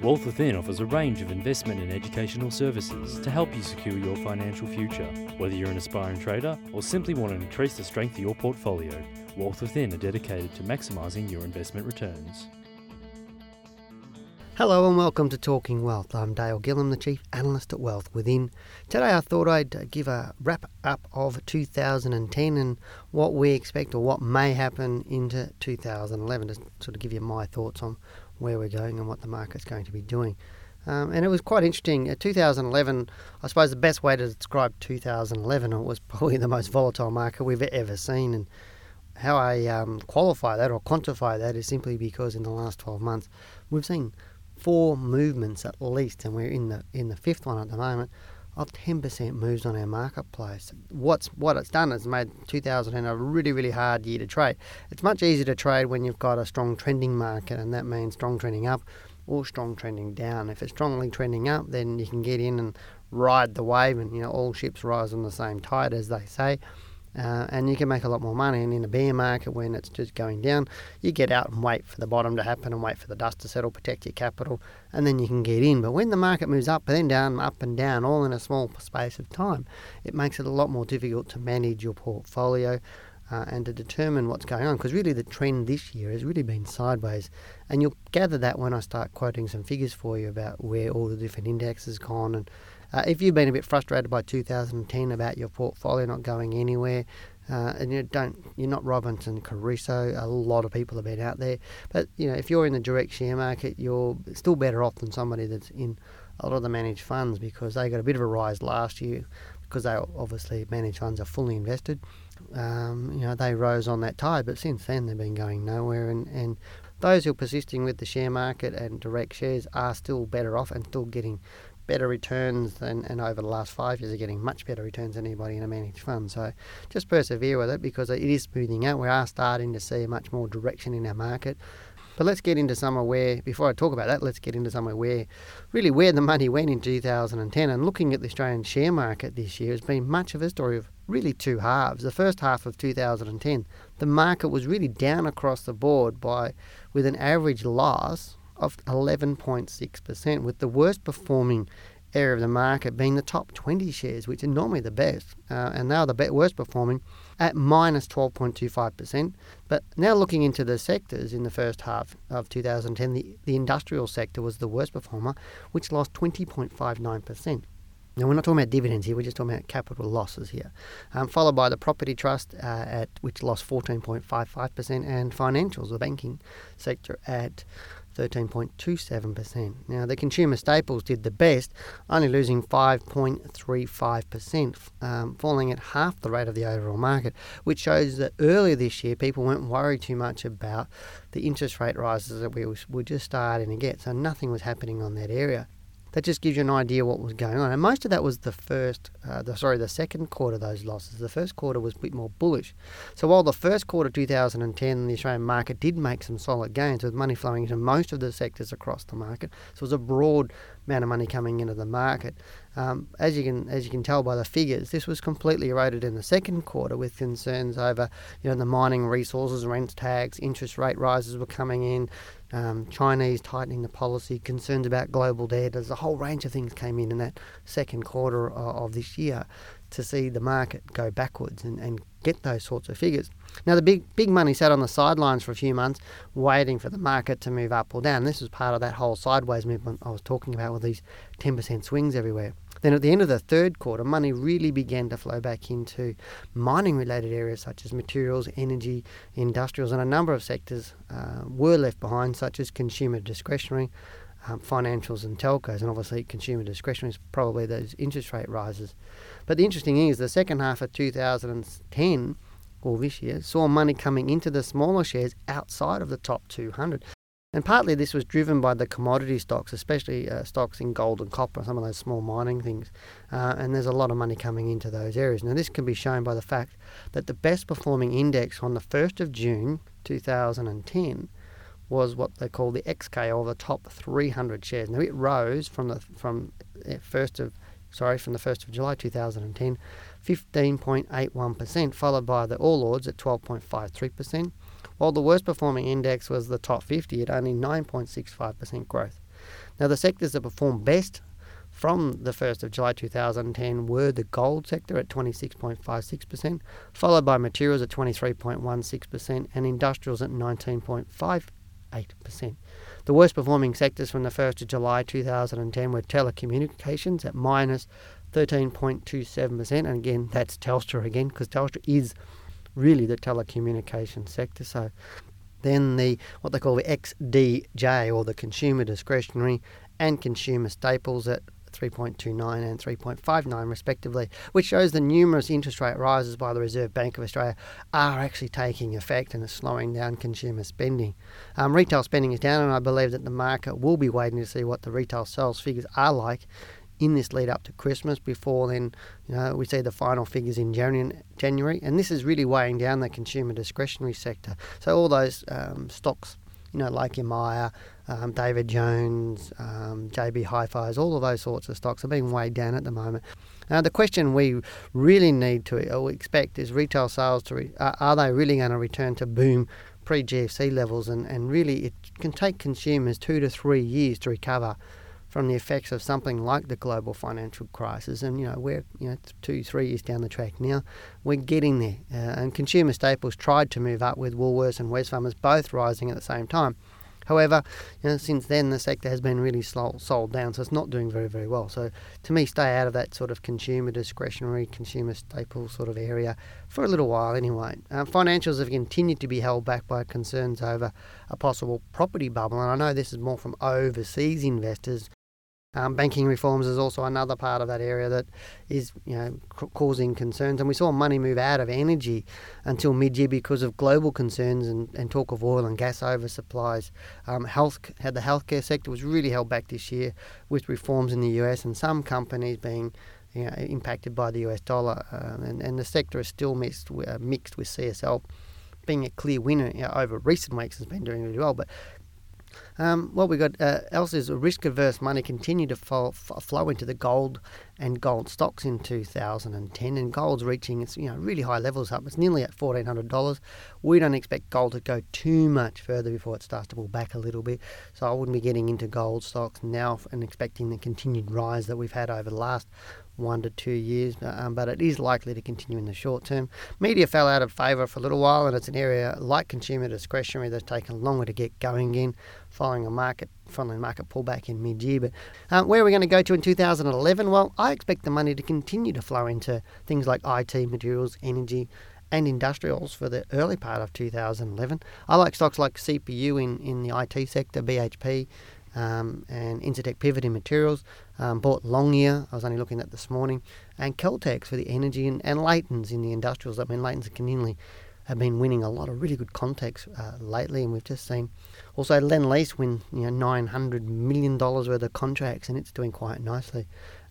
Wealth Within offers a range of investment and educational services to help you secure your financial future. Whether you're an aspiring trader or simply want to increase the strength of your portfolio, Wealth Within are dedicated to maximising your investment returns. Hello and welcome to Talking Wealth. I'm Dale Gillham, the Chief Analyst at Wealth Within. Today I thought I'd give a wrap up of 2010 and what we expect or what may happen into 2011 to sort of give you my thoughts on where we're going and what the market's going to be doing. Um, and it was quite interesting. Uh, 2011, I suppose the best way to describe 2011, it was probably the most volatile market we've ever seen. And how I um, qualify that or quantify that is simply because in the last 12 months, we've seen four movements at least, and we're in the in the fifth one at the moment of 10% moves on our marketplace. What's what it's done is made 2010 a really really hard year to trade. It's much easier to trade when you've got a strong trending market, and that means strong trending up or strong trending down. If it's strongly trending up, then you can get in and ride the wave, and you know all ships rise on the same tide, as they say. Uh, and you can make a lot more money. And in a bear market, when it's just going down, you get out and wait for the bottom to happen and wait for the dust to settle, protect your capital, and then you can get in. But when the market moves up and then down, up and down, all in a small space of time, it makes it a lot more difficult to manage your portfolio. Uh, and to determine what's going on, because really the trend this year has really been sideways, and you'll gather that when I start quoting some figures for you about where all the different indexes gone and uh, if you've been a bit frustrated by 2010 about your portfolio not going anywhere, uh, and you don't, you're not Robinson Crusoe. A lot of people have been out there, but you know if you're in the direct share market, you're still better off than somebody that's in a lot of the managed funds because they got a bit of a rise last year because they obviously managed funds are fully invested. Um, you know they rose on that tide, but since then they've been going nowhere, and and those who are persisting with the share market and direct shares are still better off and still getting better returns than, and over the last five years are getting much better returns than anybody in a managed fund. So just persevere with it because it is smoothing out. We are starting to see much more direction in our market. But let's get into somewhere where, before I talk about that, let's get into somewhere where, really, where the money went in 2010. And looking at the Australian share market this year has been much of a story of really two halves. The first half of 2010, the market was really down across the board by, with an average loss of 11.6%, with the worst performing area of the market being the top 20 shares, which are normally the best, uh, and they are the worst performing at minus 12.25%. But now looking into the sectors in the first half of 2010, the, the industrial sector was the worst performer, which lost 20.59%. Now, we're not talking about dividends here, we're just talking about capital losses here. Um, followed by the property trust, uh, at which lost 14.55%, and financials, the banking sector, at 13.27%. Now, the consumer staples did the best, only losing 5.35%, um, falling at half the rate of the overall market, which shows that earlier this year people weren't worried too much about the interest rate rises that we were just starting to get, so nothing was happening on that area that just gives you an idea what was going on. And most of that was the first, uh, the, sorry, the second quarter those losses. The first quarter was a bit more bullish. So while the first quarter 2010, the Australian market did make some solid gains with money flowing into most of the sectors across the market, so it was a broad amount of money coming into the market. Um, as you can as you can tell by the figures, this was completely eroded in the second quarter with concerns over you know the mining resources, rent tax, interest rate rises were coming in, um, Chinese tightening the policy, concerns about global debt. There's a whole range of things came in in that second quarter of, of this year to see the market go backwards and, and get those sorts of figures. Now, the big big money sat on the sidelines for a few months, waiting for the market to move up or down. This was part of that whole sideways movement I was talking about with these 10% swings everywhere. Then at the end of the third quarter, money really began to flow back into mining related areas such as materials, energy, industrials, and a number of sectors uh, were left behind, such as consumer discretionary, um, financials, and telcos. And obviously, consumer discretionary is probably those interest rate rises. But the interesting thing is, the second half of 2010 or this year saw money coming into the smaller shares outside of the top 200. And partly this was driven by the commodity stocks, especially uh, stocks in gold and copper, some of those small mining things. Uh, and there's a lot of money coming into those areas. Now, this can be shown by the fact that the best performing index on the 1st of June 2010 was what they call the XK or the top 300 shares. Now, it rose from the from 1st uh, of sorry from the 1st of July 2010, 15.81%, followed by the All Ords at 12.53% while the worst performing index was the top 50 at only 9.65% growth. Now, the sectors that performed best from the 1st of July 2010 were the gold sector at 26.56%, followed by materials at 23.16% and industrials at 19.58%. The worst performing sectors from the 1st of July 2010 were telecommunications at minus 13.27%. And again, that's Telstra again, because Telstra is really the telecommunications sector. So then the what they call the XDJ or the consumer discretionary and consumer staples at 3.29 and 3.59 respectively, which shows the numerous interest rate rises by the Reserve Bank of Australia are actually taking effect and are slowing down consumer spending. Um, retail spending is down, and I believe that the market will be waiting to see what the retail sales figures are like in this lead up to Christmas before then you know we see the final figures in January and this is really weighing down the consumer discretionary sector so all those um, stocks you know like Myer um, David Jones, um, JB Hi-Fi's, all of those sorts of stocks are being weighed down at the moment. Now, the question we really need to or expect is retail sales to re- uh, are they really going to return to boom pre GFC levels? And, and really, it can take consumers two to three years to recover from the effects of something like the global financial crisis. And, you know, we're, you know, two, three years down the track now. We're getting there. Uh, and consumer staples tried to move up with Woolworths and Wesfarmers both rising at the same time. However, you know, since then the sector has been really sold down, so it's not doing very, very well. So to me, stay out of that sort of consumer discretionary, consumer staple sort of area for a little while anyway. Uh, financials have continued to be held back by concerns over a possible property bubble, and I know this is more from overseas investors um, banking reforms is also another part of that area that is, you know, c- causing concerns. And we saw money move out of energy until mid-year because of global concerns and, and talk of oil and gas oversupplies. Um, health, had the healthcare sector was really held back this year with reforms in the US and some companies being you know, impacted by the US dollar. Um, and, and the sector is still mixed, uh, mixed with CSL being a clear winner you know, over recent weeks has been doing really well. But um, what we got uh, else is risk averse money continued to fall, f- flow into the gold and gold stocks in 2010, and gold's reaching its you know really high levels up. It's nearly at $1,400. We don't expect gold to go too much further before it starts to pull back a little bit. So I wouldn't be getting into gold stocks now and expecting the continued rise that we've had over the last one to two years, um, but it is likely to continue in the short term. Media fell out of favour for a little while, and it's an area like consumer discretionary that's taken longer to get going in, following a market following market pullback in mid-year. But um, where are we going to go to in 2011? Well, I expect the money to continue to flow into things like IT, materials, energy, and industrials for the early part of 2011. I like stocks like CPU in, in the IT sector, BHP, um, and Incitec Pivot in materials. Um, Boart Longyear, I was only looking at this morning, and Caltex for the energy, and, and Leighton's in the industrials. I mean, Leighton's and continually have been winning a lot of really good contacts uh, lately, and we've just seen also Lendlease win you know nine hundred million dollars worth of contracts, and it's doing quite nicely.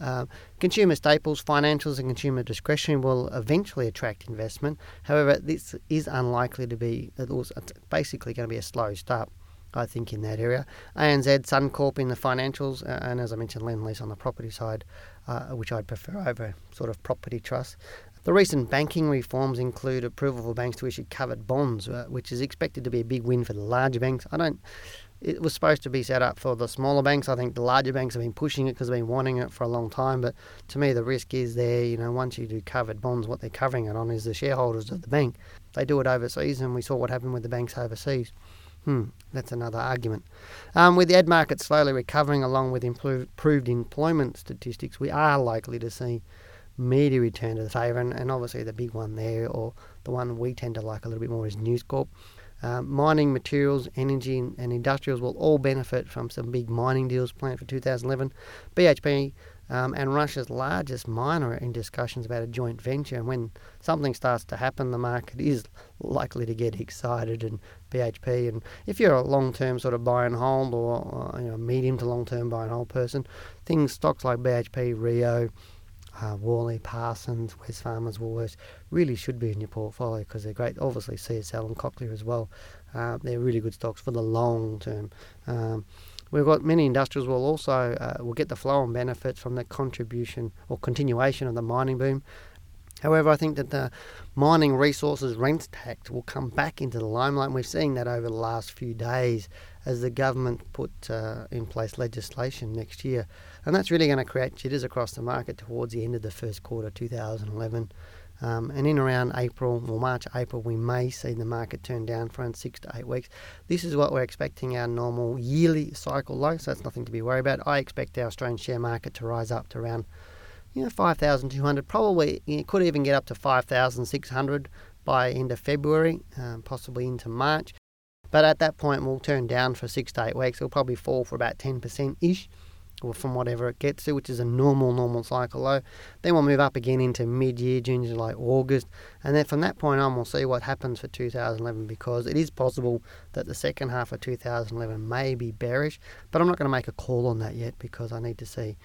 Uh, consumer staples, financials, and consumer discretionary will eventually attract investment. However, this is unlikely to be. It's basically going to be a slow start. I think, in that area. ANZ, Suncorp in the financials, and as I mentioned, Lendlease on the property side, uh, which I'd prefer over sort of property trusts. The recent banking reforms include approval for banks to issue covered bonds, uh, which is expected to be a big win for the larger banks. I don't. It was supposed to be set up for the smaller banks. I think the larger banks have been pushing it because they've been wanting it for a long time. But to me, the risk is there. You know, once you do covered bonds, what they're covering it on is the shareholders of the bank. They do it overseas, and we saw what happened with the banks overseas. Hmm, that's another argument. Um, with the ad market slowly recovering along with improved employment statistics, we are likely to see media return to the favour, and, and, obviously the big one there, or the one we tend to like a little bit more, is News Corp. Um, mining, materials, energy, and, and industrials will all benefit from some big mining deals planned for 2011. BHP um, and Russia's largest miner in discussions about a joint venture. And when something starts to happen, the market is likely to get excited. And BHP, and if you're a long-term sort of buy and hold or you know, medium to long-term buy and hold person, things stocks like BHP, Rio, uh, Worley, Parsons, Wesfarmers, Woolworths really should be in your portfolio because they're great. Obviously, CSL and Cochlear as well. Uh, they're really good stocks for the long term. Um, We've got many industrials will also uh, will get the flow and benefits from the contribution or continuation of the mining boom. However, I think that the mining resources rent tax will come back into the limelight. And we're seeing that over the last few days as the government put uh, in place legislation next year. And that's really going to create jitters across the market towards the end of the first quarter 2011. Um, and in around April or March, April, we may see the market turn down for around six to eight weeks. This is what we're expecting our normal yearly cycle low, so that's nothing to be worried about. I expect our Australian share market to rise up to around you know, 5,200, probably it could even get up to 5,600 by end of February, um, possibly into March. But at that point, we'll turn down for six to eight weeks. It'll probably fall for about 10% ish, or from whatever it gets to, which is a normal, normal cycle low. Then we'll move up again into mid year, June, July, August. And then from that point on, we'll see what happens for 2011 because it is possible that the second half of 2011 may be bearish. But I'm not going to make a call on that yet because I need to see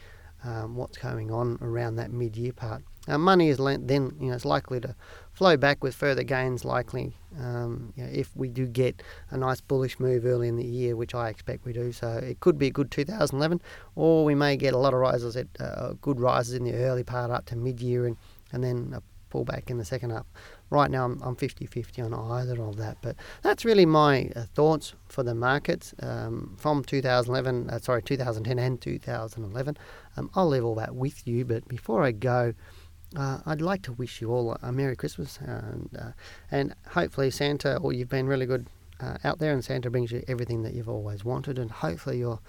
um, what's going on around that mid-year part. Now, money is lent, then you know it's likely to flow back with further gains. Likely, um, you know, if we do get a nice bullish move early in the year, which I expect we do. So it could be a good 2011, or we may get a lot of rises at uh, good rises in the early part up to mid-year, and and then a pullback in the second half right now I'm, I'm 50-50 on either of that. But that's really my uh, thoughts for the markets um, from 2011, uh, sorry, 2010 and 2011. Um, I'll leave all that with you. But before I go, uh, I'd like to wish you all a, Merry Christmas and uh, and hopefully Santa, or you've been really good uh, out there, and Santa brings you everything that you've always wanted, and hopefully you're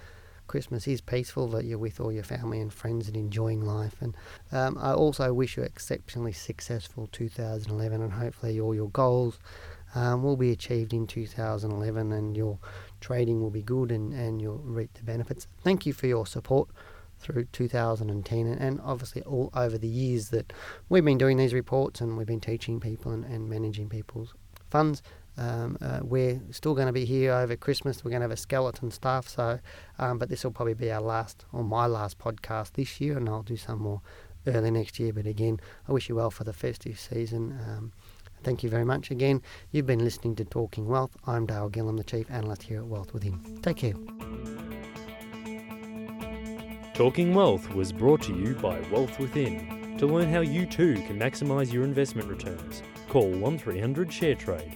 Christmas is peaceful, that you're with all your family and friends and enjoying life. And um, I also wish you exceptionally successful 2011, and hopefully all your goals um, will be achieved in 2011, and your trading will be good, and, and you'll reap the benefits. Thank you for your support through 2010 and obviously all over the years that we've been doing these reports and we've been teaching people and, and managing people's funds. Um, uh, we're still going to be here over Christmas. We're going to have a skeleton staff, so um, but this will probably be our last or my last podcast this year, and I'll do some more early next year. But again, I wish you well for the festive season. Um, thank you very much again. You've been listening to Talking Wealth. I'm Dale Gillham, the Chief Analyst here at Wealth Within. Take care. Talking Wealth was brought to you by Wealth Within. To learn how you too can maximise your investment returns, call 1300 ShareTrade